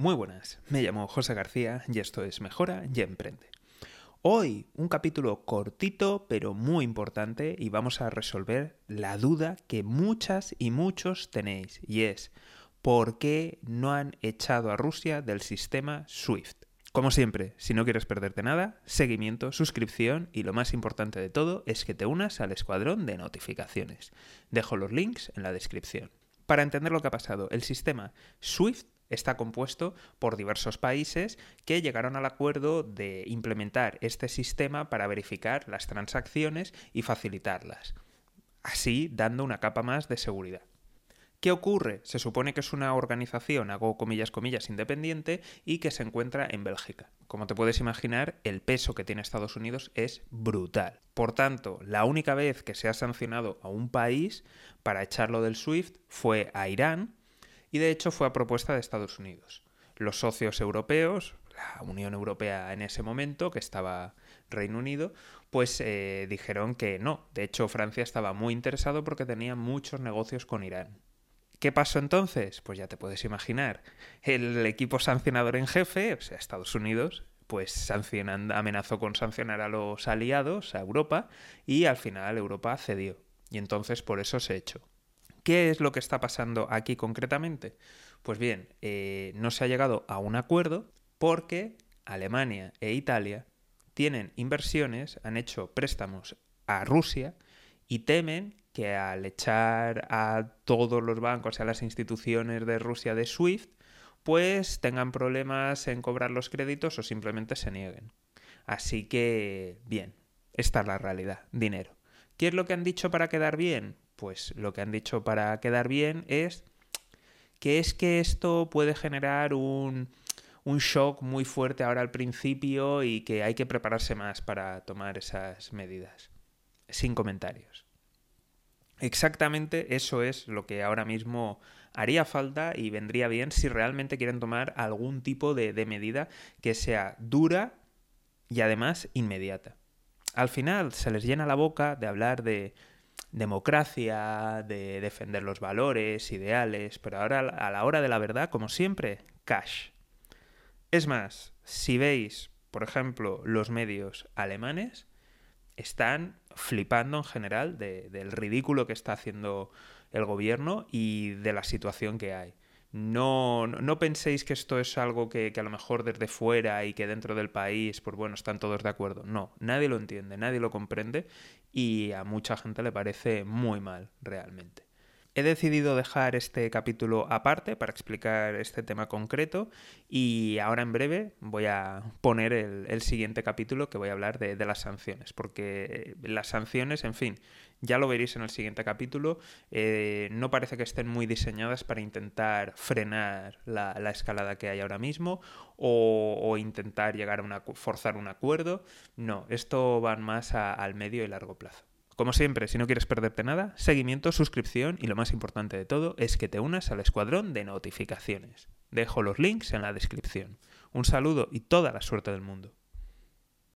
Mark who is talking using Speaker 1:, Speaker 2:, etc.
Speaker 1: Muy buenas, me llamo José García y esto es Mejora y Emprende. Hoy un capítulo cortito pero muy importante y vamos a resolver la duda que muchas y muchos tenéis y es ¿por qué no han echado a Rusia del sistema SWIFT? Como siempre, si no quieres perderte nada, seguimiento, suscripción y lo más importante de todo es que te unas al escuadrón de notificaciones. Dejo los links en la descripción. Para entender lo que ha pasado, el sistema SWIFT está compuesto por diversos países que llegaron al acuerdo de implementar este sistema para verificar las transacciones y facilitarlas, así dando una capa más de seguridad. ¿Qué ocurre? Se supone que es una organización, hago comillas, comillas, independiente y que se encuentra en Bélgica. Como te puedes imaginar, el peso que tiene Estados Unidos es brutal. Por tanto, la única vez que se ha sancionado a un país para echarlo del SWIFT fue a Irán y de hecho fue a propuesta de Estados Unidos. Los socios europeos, la Unión Europea en ese momento, que estaba Reino Unido, pues eh, dijeron que no. De hecho, Francia estaba muy interesado porque tenía muchos negocios con Irán. ¿Qué pasó entonces? Pues ya te puedes imaginar. El equipo sancionador en jefe, o sea, Estados Unidos, pues amenazó con sancionar a los aliados, a Europa, y al final Europa cedió. Y entonces por eso se echó. ¿Qué es lo que está pasando aquí concretamente? Pues bien, eh, no se ha llegado a un acuerdo porque Alemania e Italia tienen inversiones, han hecho préstamos a Rusia y temen que al echar a todos los bancos y a las instituciones de Rusia de SWIFT, pues tengan problemas en cobrar los créditos o simplemente se nieguen. Así que, bien, esta es la realidad, dinero. ¿Qué es lo que han dicho para quedar bien? Pues lo que han dicho para quedar bien es que es que esto puede generar un, un shock muy fuerte ahora al principio y que hay que prepararse más para tomar esas medidas. Sin comentarios. Exactamente eso es lo que ahora mismo haría falta y vendría bien si realmente quieren tomar algún tipo de, medida que sea dura y además inmediata. Al final se les llena la boca de hablar de democracia, de defender los valores, ideales, pero ahora a la hora de la verdad, como siempre, cash. Es más, si veis, por ejemplo, los medios alemanes, están flipando en general del ridículo que está haciendo el gobierno y de la situación que hay. No, no penséis que esto es algo que, que, a lo mejor desde fuera y que dentro del país, pues bueno, están todos de acuerdo. No, nadie lo entiende, nadie lo comprende y a mucha gente le parece muy mal realmente. He decidido dejar este capítulo aparte para explicar este tema concreto y ahora en breve voy a poner el, siguiente capítulo que voy a hablar de, las sanciones, porque las sanciones, en fin, ya lo veréis en el siguiente capítulo, eh, no parece que estén muy diseñadas para intentar frenar la, escalada que hay ahora mismo o, intentar llegar a una, forzar un acuerdo. No, esto van más al medio y largo plazo. Como siempre, si no quieres perderte nada, seguimiento, suscripción y lo más importante de todo es que te unas al escuadrón de notificaciones. Dejo los links en la descripción. Un saludo y toda la suerte del mundo.